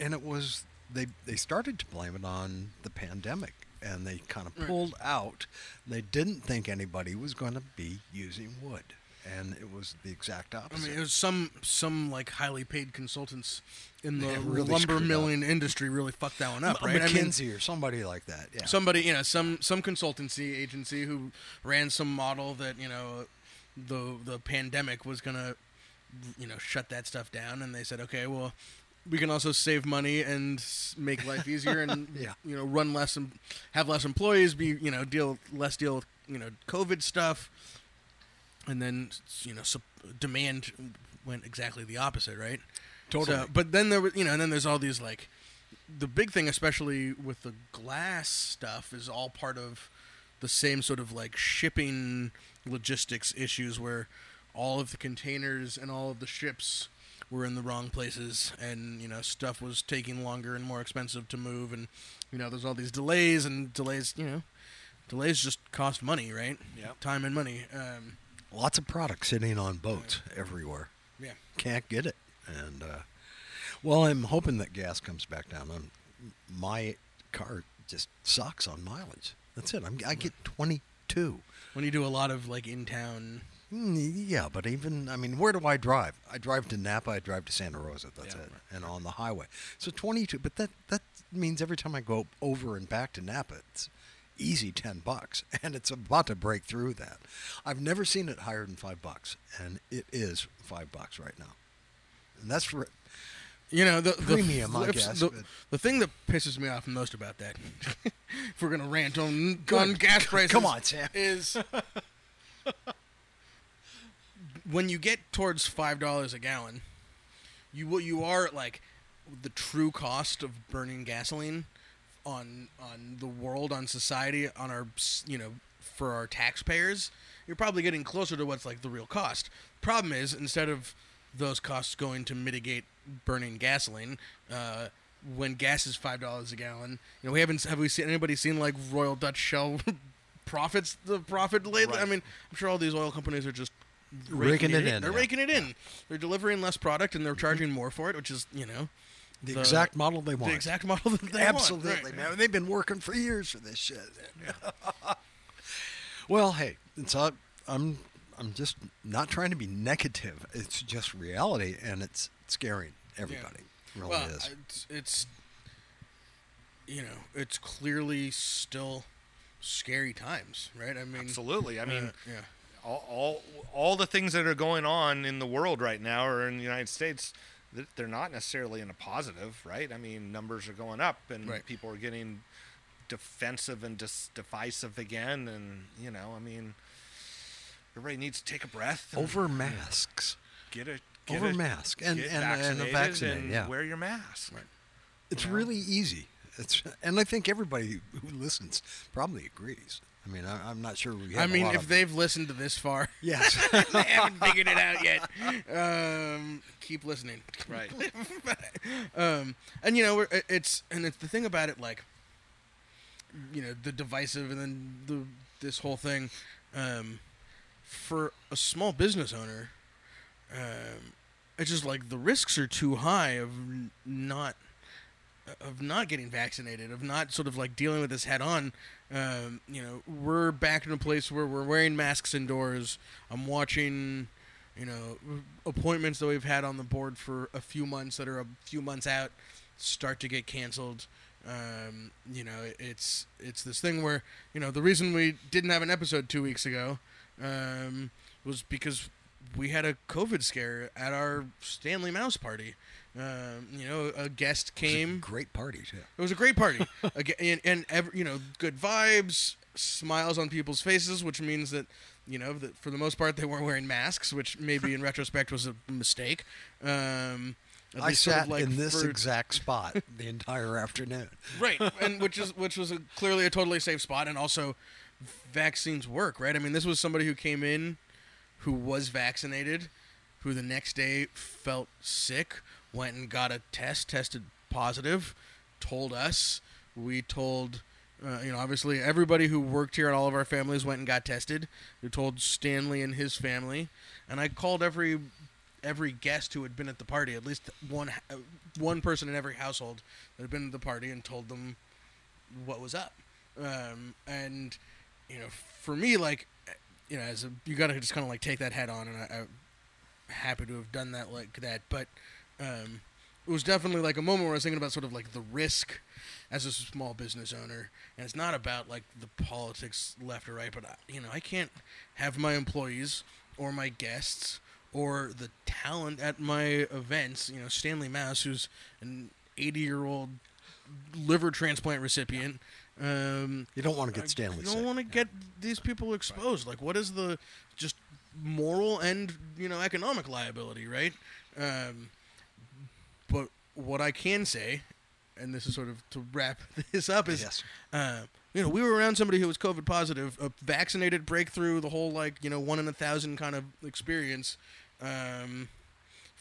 and it was they they started to blame it on the pandemic, and they kind of pulled out. They didn't think anybody was going to be using wood, and it was the exact opposite. I mean, it was some some like highly paid consultants in the really lumber screwed up. milling industry really fucked that one up, right? I mean, or somebody like that. Yeah. somebody you know some some consultancy agency who ran some model that you know the the pandemic was gonna you know shut that stuff down and they said okay well we can also save money and make life easier and *laughs* Yeah. you know run less and have less employees be you know deal less deal with you know covid stuff and then you know demand went exactly the opposite right Totally. so, but then there was, you know, and then there's all these like, the big thing, especially with the glass stuff, is all part of the same sort of like shipping logistics issues where all of the containers and all of the ships were in the wrong places, and you know, stuff was taking longer and more expensive to move, and you know, there's all these delays, and delays, you know, delays just cost money, right? yeah Time and money. Um, Lots of products sitting on boats everywhere. yeah. Can't get it. And uh, well, I'm hoping that gas comes back down. On my car just sucks on mileage. That's it. I'm, I get 22. When you do a lot of like in town Mm, Yeah, but even I mean, where do I drive? I drive to Napa. I drive to Santa Rosa. That's Yeah. it, and on the highway. So 22. But that that means every time I go over and back to Napa, it's easy 10 bucks, *laughs* and it's about to break through that. I've never seen it higher than five bucks, and it is five bucks right now. And that's for You know the the Premium, I flips- guess, The, the thing that pisses me off most about that, *laughs* if we're gonna rant on on gas prices, Come on, Sam. is when you get towards five dollars a gallon, you will- you are at like the true cost of burning gasoline on on the world, on society, on our you know for our taxpayers. You're probably getting closer to what's like the real cost. Problem is, instead of those costs going to mitigate burning gasoline, uh, when gas is five dollars a gallon, you know we haven't have we seen anybody seen like Royal Dutch Shell *laughs* profits the profit lately? I mean, I'm sure all these oil companies are just Raking it in, They're yeah. raking it in. They're delivering less product and they're charging more for it, which is you know the, The- exact model they want. the exact model that they Absolutely, want. Right. man. They've been working for years for this shit. *laughs* well, hey, it's uh, I'm I'm just not trying to be negative. It's just reality, and it's scaring everybody. It Really well, is. It's, it's you know it's clearly still scary times, right? I mean, Absolutely. I mean, uh, yeah. all, all all the things that are going on in the world right now or in the United States, th- they're not necessarily in a positive, right? I mean, numbers are going up and Right. people are getting defensive and dis- divisive again, and you know, I mean, everybody needs to take a breath. and Over masks. get a get Over a, mask and and, and a vaccinated vaccinated. and yeah, wear your mask. it's you know? really easy. It's and I think everybody who listens probably agrees. I mean, I, I'm not sure we. Have I a mean, lot if of- they've listened to this far, *laughs* yes, *laughs* they haven't figured it out yet. Um, keep listening. Right. *laughs* um, and you know, we're- it's and it's the thing about it, like, you know, the divisive and then the this whole thing, um, for a small business owner, um, it's just like the risks are too high of not of not getting vaccinated, of not sort of like dealing with this head on. Um, you know, we're back in a place where we're wearing masks indoors. I'm watching, you know, appointments that we've had on the board for a few months that are a few months out start to get canceled. Um, you know, it's it's this thing where you know the reason we didn't have an episode two weeks ago um, was because we had a COVID scare at our Stanley Mouse party. Um, you know, a guest came. great party too. It was a great party, *laughs* Aga- and, and every, you know, good vibes, smiles on people's faces, which means that you know that for the most part they weren't wearing masks, which maybe in *laughs* retrospect was a mistake. Um, I least sort of sat like in this for- exact *laughs* spot the entire afternoon. right, and which is which was a, clearly a totally safe spot, and also vaccines work, right? I mean, this was somebody who came in who was vaccinated, who the next day felt sick, went and got a test, tested positive, told us. We told, uh, you know, obviously everybody who worked here and all of our families went and got tested. We told Stanley and his family, and I called every every guest who had been at the party, at least one uh, one person in every household that had been at the party, and told them what was up. um, and you know, for me, like, you know, as a you got to just kind of like take that head on, and I, I'm happy to have done that like that. But um, it was definitely like a moment where I was thinking about sort of like the risk as a small business owner, and it's not about like the politics left or right, but I, you know, I can't have my employees or my guests or the talent at my events. You know, Stanley Mouse, who's an 80 year old liver transplant recipient. Um, You don't want to get Stanley you don't want to get these people exposed. Like, what is the just moral and you know economic liability, right? Um, what I can say, and this is sort of to wrap *laughs* this up, is Yes. uh, you know we were around somebody who was COVID positive, a vaccinated breakthrough, the whole like you know one in a thousand kind of experience, um,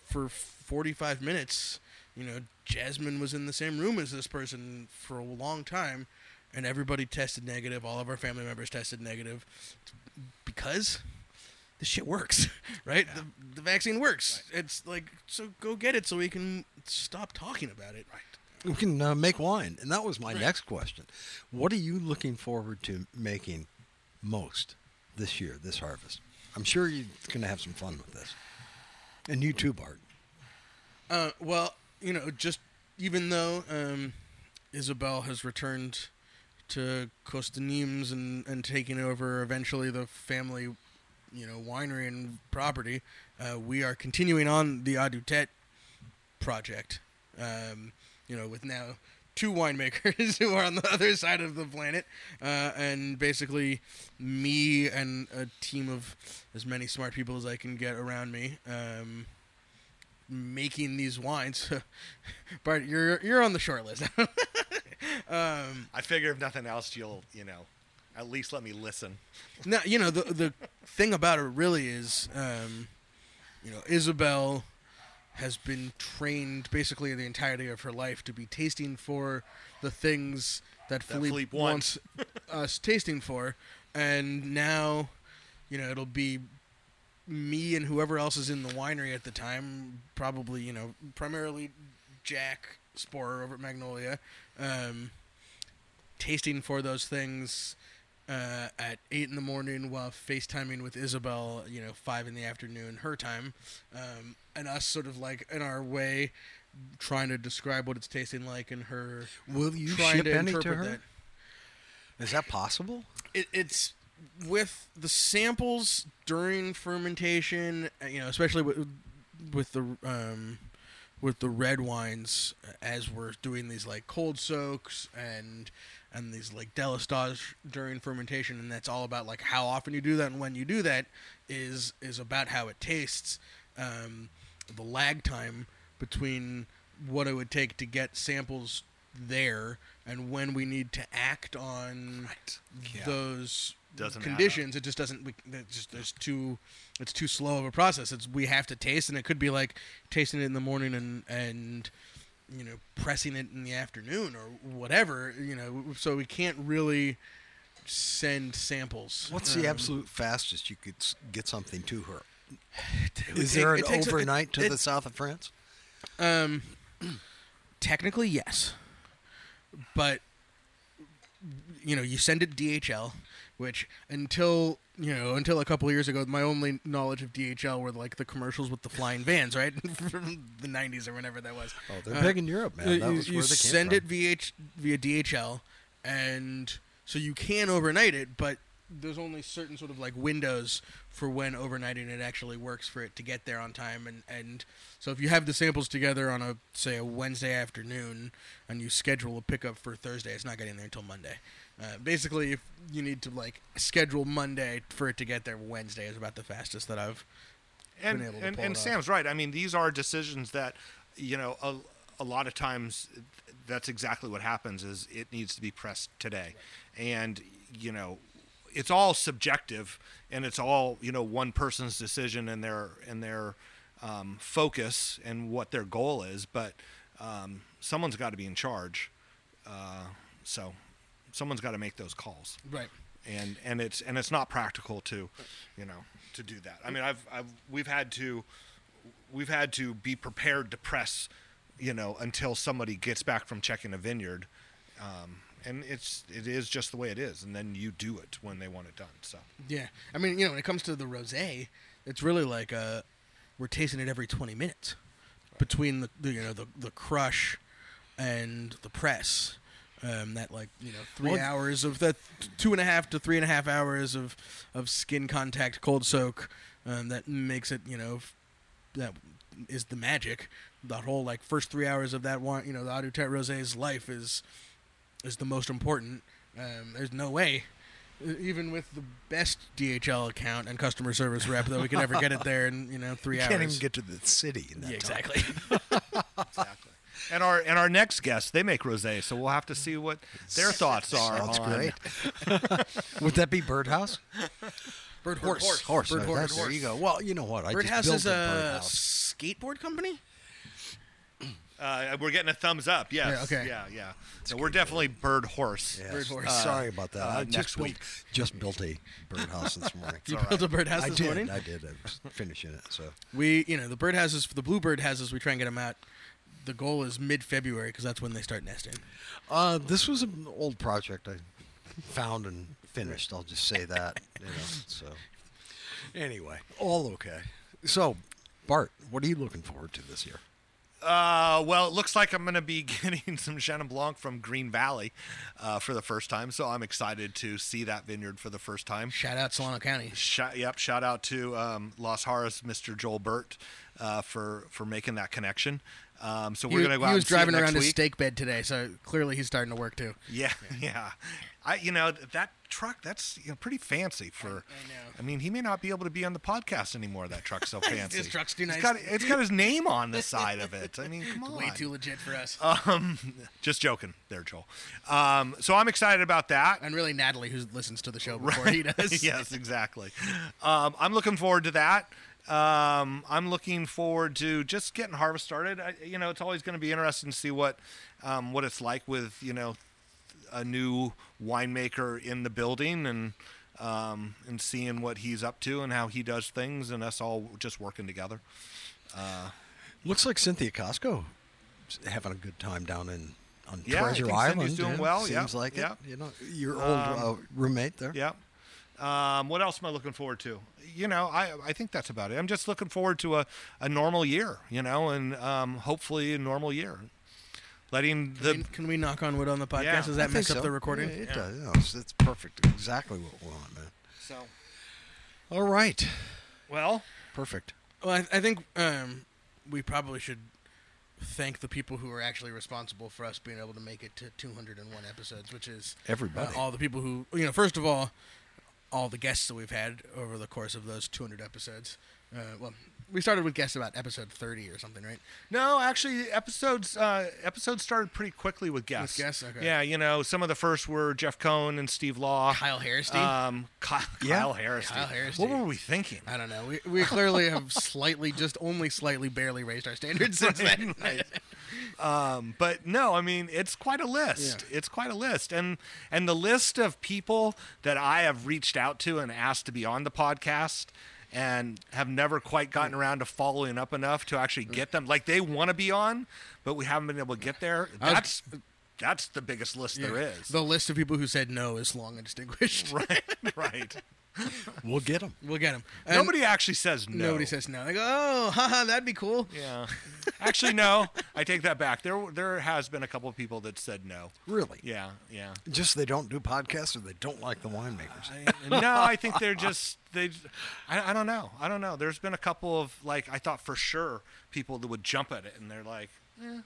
for forty five minutes. You know, Jasmine was in the same room as this person for a long time, and everybody tested negative. All of our family members tested negative because the shit works, *laughs* right? The, the vaccine works. It's like so go get it so we can stop talking about it. Right. We can uh, make wine, and that was my next question. What are you looking forward to making most this year, this harvest? I'm sure you're going to have some fun with this, and you too, Bart. Uh, well, you know, just even though um, Isabel has returned to Costa Nimes and, and taking over eventually the family, you know, winery and property, uh, we are continuing on the Audoutet project. Um, you know, with now two winemakers *laughs* who are on the other side of the planet, uh, and basically me and a team of as many smart people as I can get around me. Um, making these wines. *laughs* but you're you're on the short list. *laughs* um, I figure if nothing else, you'll you know, at least let me listen. now, you know the the thing about it really is, um, you know, Isabel has been trained basically the entirety of her life to be tasting for the things that, That Philippe, Philippe wants wants. us tasting for, and now, you know, it'll be me and whoever else is in the winery at the time, probably you know primarily Jack Sporer over at Magnolia, um, tasting for those things uh, at eight in the morning while FaceTiming with Isabel, you know, five in the afternoon her time, um, and us sort of like in our way trying to describe what it's tasting like and her Will you ship to any to her? that. Is that possible? it, it's with the samples during fermentation, uh, you know, especially with with the um, with the red wines uh, as we're doing these like cold soaks and and these like délestage during fermentation, and that's all about like how often you do that and when you do that is is about how it tastes. Um, the lag time between what it would take to get samples there and when we need to act on Yeah. those Doesn't conditions it just doesn't we, it's just there's too it's too slow of a process it's we have to taste and it could be like tasting it in the morning and and you know pressing it in the afternoon or whatever you know so we can't really send samples What's the Um, absolute fastest you could get something to her? *sighs* Is take- there an a- it- overnight to it- the south of France? Um, *clears throat* technically, yes, but you know, you send it DHL, which until you know until a couple of years ago, my only knowledge of DHL were like the commercials with the flying *laughs* vans, right, *laughs* from the '90s or whenever that was. Oh, they're Uh, big in Europe, man. That you, was you where they send from. it via via DHL, and so you can overnight it, but there's only certain sort of like windows for when overnighting it actually works for it to get there on time, and and so if you have the samples together on a say a Wednesday afternoon, and you schedule a pickup for Thursday, it's not getting there until Monday. Uh, basically, if you need to like schedule Monday for it to get there, Wednesday is about the fastest that I've and been able to and, and it off. Sam's right. I mean, these are decisions that you know a, a lot of times that's exactly what happens is it needs to be pressed today, and you know it's all subjective and it's all you know one person's decision and their and their um, focus and what their goal is, but um, someone's got to be in charge. Uh, so someone's got to make those calls right. and and it's and it's not practical to you know to do that i mean i've i've we've had to we've had to be prepared to press you know until somebody gets back from checking a vineyard um, and it's it is just the way it is, and then you do it when they want it done. So Yeah, I mean, you know, when it comes to the rosé, it's really like uh, we're tasting it every twenty minutes between the, the you know the the crush and the press. Um, that like you know three Well- hours of that two and a half to three and a half hours of of skin contact cold soak um, that makes it you know f- that is the magic. The whole like first three hours of that one you know the Audoutet Rosé's life is is the most important. Um, there's no way, even with the best DHL account and customer service rep, that we can ever get it there in you know *laughs* three You hours. can't even get to the city in that yeah, time. exactly. *laughs* exactly. And our and our next guest, they make rosé, so we'll have to see what their thoughts are. Sounds on, great. *laughs* Would that be Birdhouse? Birdhorse. Horse. Bird uh, horse. There you go. Well, you know what? I Birdhouse just is a a skateboard company. Uh, we're getting a thumbs up. Yes. Yeah, okay. Yeah. Yeah. So we're definitely birdhorse. Yes. Birdhorse. Sorry about that. uh, I next just built, week. just built a birdhouse this morning. *laughs* You built a birdhouse I this did. morning. I did. I was finishing it. So We, you know, the bird birdhouses, the bluebird houses, we try and get them out. The goal is mid-February because that's when they start nesting. uh, this was an old project I found and finished. I'll just say that. You know, so anyway, all okay. So Bart, what are you looking forward to this year? Uh, well, it looks like I'm going to be *laughs* getting some Chenin Blanc from Green Valley uh, for the first time, so I'm excited to see that vineyard for the first time. Shout out Solano County. Shout, yep, shout out to um, Los Harris, Mr. Joel Burt, uh, for for making that connection. Um, so we're going to go out he was driving around his week. stake bed today, so clearly he's starting to work too. Yeah, *laughs* yeah. I, you know, that truck, that's you know, pretty fancy for. I know. I mean, he may not be able to be on the podcast anymore. That truck's so *laughs* fancy. His truck's too It's nice. got, it's got his name on the *laughs* side of it. I mean, come on. Way too legit for us. Um, just joking, there, Joel. Um, so I'm excited about that. and really, Natalie, who listens to the show *laughs* before he does. yes, exactly. Um, I'm looking forward to that. Um, I'm looking forward to just getting harvest started. I, you know, it's always going to be interesting to see what um, what it's like with you know a new winemaker in the building and um, and seeing what he's up to and how he does things and us all just working together. Looks like Cynthia Cosco having a good time down in on Yeah, Treasure Island. Cynthia's doing yeah. well, Seems yeah, like yeah. it. You know, your old uh, roommate there. Yeah. Um, what else am I looking forward to? You know, I I think that's about it. I'm just looking forward to a, a normal year, you know, and um, hopefully a normal year. Letting the Can, can we knock on wood on the podcast? Yeah, Does that think mess up so. the recording? Yeah, it does. No, it's, it's perfect. Exactly what we want, man. so All right. well, Perfect. Well, I, I think um, we probably should thank the people who are actually responsible for us being able to make it to 201 episodes, which is Everybody. uh, all the people who, you know, first of all, all the guests that we've had over the course of those 200 episodes. Uh, well, we started with guests about episode 30 or something, right? no, actually, episodes uh, episodes started pretty quickly with guests. guests? Okay. Yeah, you know, some of the first were Jeff Cohn and Steve Law. Kyle Harristy. Um, *laughs* Kyle, Yeah. Kyle Harris. Kyle Harristy. What were we thinking? I don't know. We, we clearly have *laughs* slightly, just only slightly, barely raised our standards since then. *laughs* Um, but no, I mean it's quite a list. It's quite a list, and and the list of people that I have reached out to and asked to be on the podcast, and have never quite gotten around to following up enough to actually get them. Like they want to be on, but we haven't been able to get there. That's that's the biggest list there is. The list of people who said no is long and distinguished. right, right. *laughs* We'll get them. We'll get them. Nobody actually says no. Nobody says no. They go, oh, *laughs* haha, that'd be cool. Yeah. Actually, no. I take that back. There, there has been a couple of people that said no. Really? Yeah, yeah. Just they don't do podcasts or they don't like the winemakers. no, I think they're just they. I, I don't know. I don't know. There's been a couple of like I thought for sure people that would jump at it, and they're like, eh.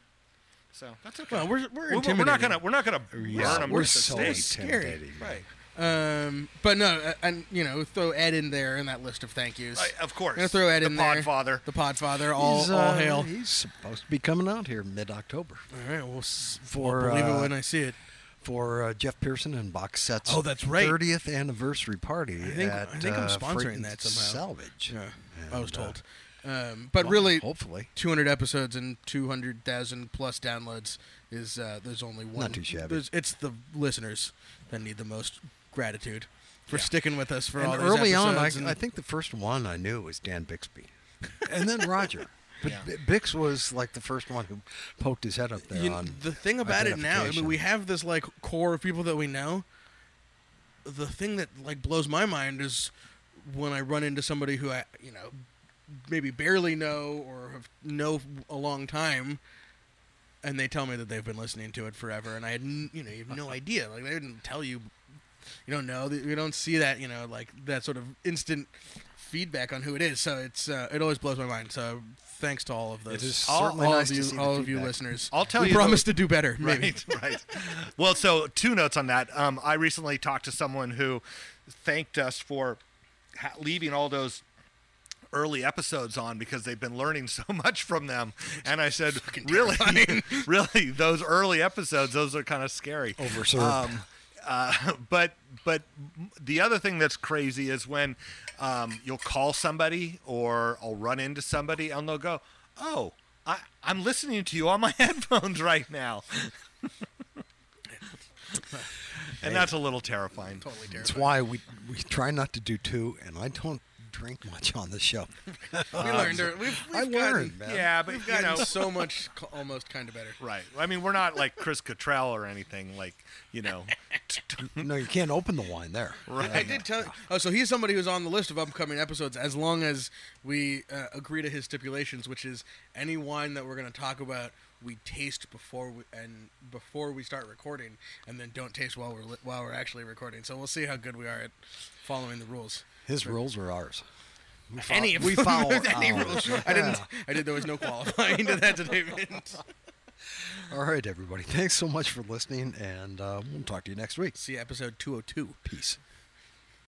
So that's okay. Well, we're- we're we're not gonna we're not gonna burn Yeah, them we're at the so stake. scary. intimidating. Right. Um, but no, uh, and you know, throw Ed in there in that list of thank yous. Right, of course. Gonna throw Ed the in there. The Podfather. The Podfather. All, He's, all uh, hail. He's supposed to be coming out here mid-October All right, we'll, s- For, we'll believe uh, it when I see it. for uh, Jeff Pehrson and Box Sets. Oh, that's right. 30th anniversary party. I think- at, I think I'm uh, sponsoring Freight and that somehow. Salvage. Yeah, I was And, uh, told. Um, but well, really, hopefully. 200 episodes and 200,000 plus downloads is uh, there's only one. too shabby. there's- It's the listeners that need the most gratitude for sticking with us for And all these early on, I, I think the first one I knew was Dan Bixby, *laughs* and then Roger. *laughs* But Yeah. Bix was like the first one who poked his head up there You- on the thing about it now, I mean, we have this like core of people that we know. The thing that like blows my mind is when I run into somebody who I, you know, maybe barely know or have know a long time, and they tell me that they've been listening to it forever, and I had, n- you know, you have no *laughs* idea. Like they didn't tell you. You don't know. You don't see that. You know, like that sort of instant feedback on who it is. So it's uh, it always blows my mind. So thanks to all of those. It is all, certainly all nice of to you, see all of you listeners. I'll tell we you though- promise to do better. Maybe. Right, *laughs* right. Well, so two notes on that. Um, I recently talked to someone who thanked us for ha- leaving all those early episodes on because they've been learning *laughs* so much from them. And I said, really, *laughs* really, those early episodes, those are kind of scary. Overserved. Um, uh, *laughs* but but the other thing that's crazy is when um, you'll call somebody or I'll run into somebody and they'll go, "Oh, I, I'm listening to you on my *laughs* headphones right now," *laughs* and that's a little terrifying. Totally That's why we we try not to do two, and I don't drink much on the show. *laughs* We learned. our- We've, we've I gotten, learned, man. Yeah, but We've you gotten know, so much, co- almost kind of better. right? I mean, we're not like Chris Cottrell or anything. Like you know, *laughs* no, you can't open the wine there. Right. I did tell. Oh, so he's somebody who's on the list of upcoming episodes, as long as we uh, agree to his stipulations, which is any wine that we're going to talk about, we taste before we and before we start recording, and then don't taste while we're li- while we're actually recording. So we'll see how good we are at following the rules. His rules are ours. We fol- Any of we *laughs* them. follow any ours. rules. I didn't. I did. There was no qualifying to that statement. *laughs* All right, everybody. Thanks so much for listening, and uh, we'll talk to you next week. See you episode two hundred two. Peace.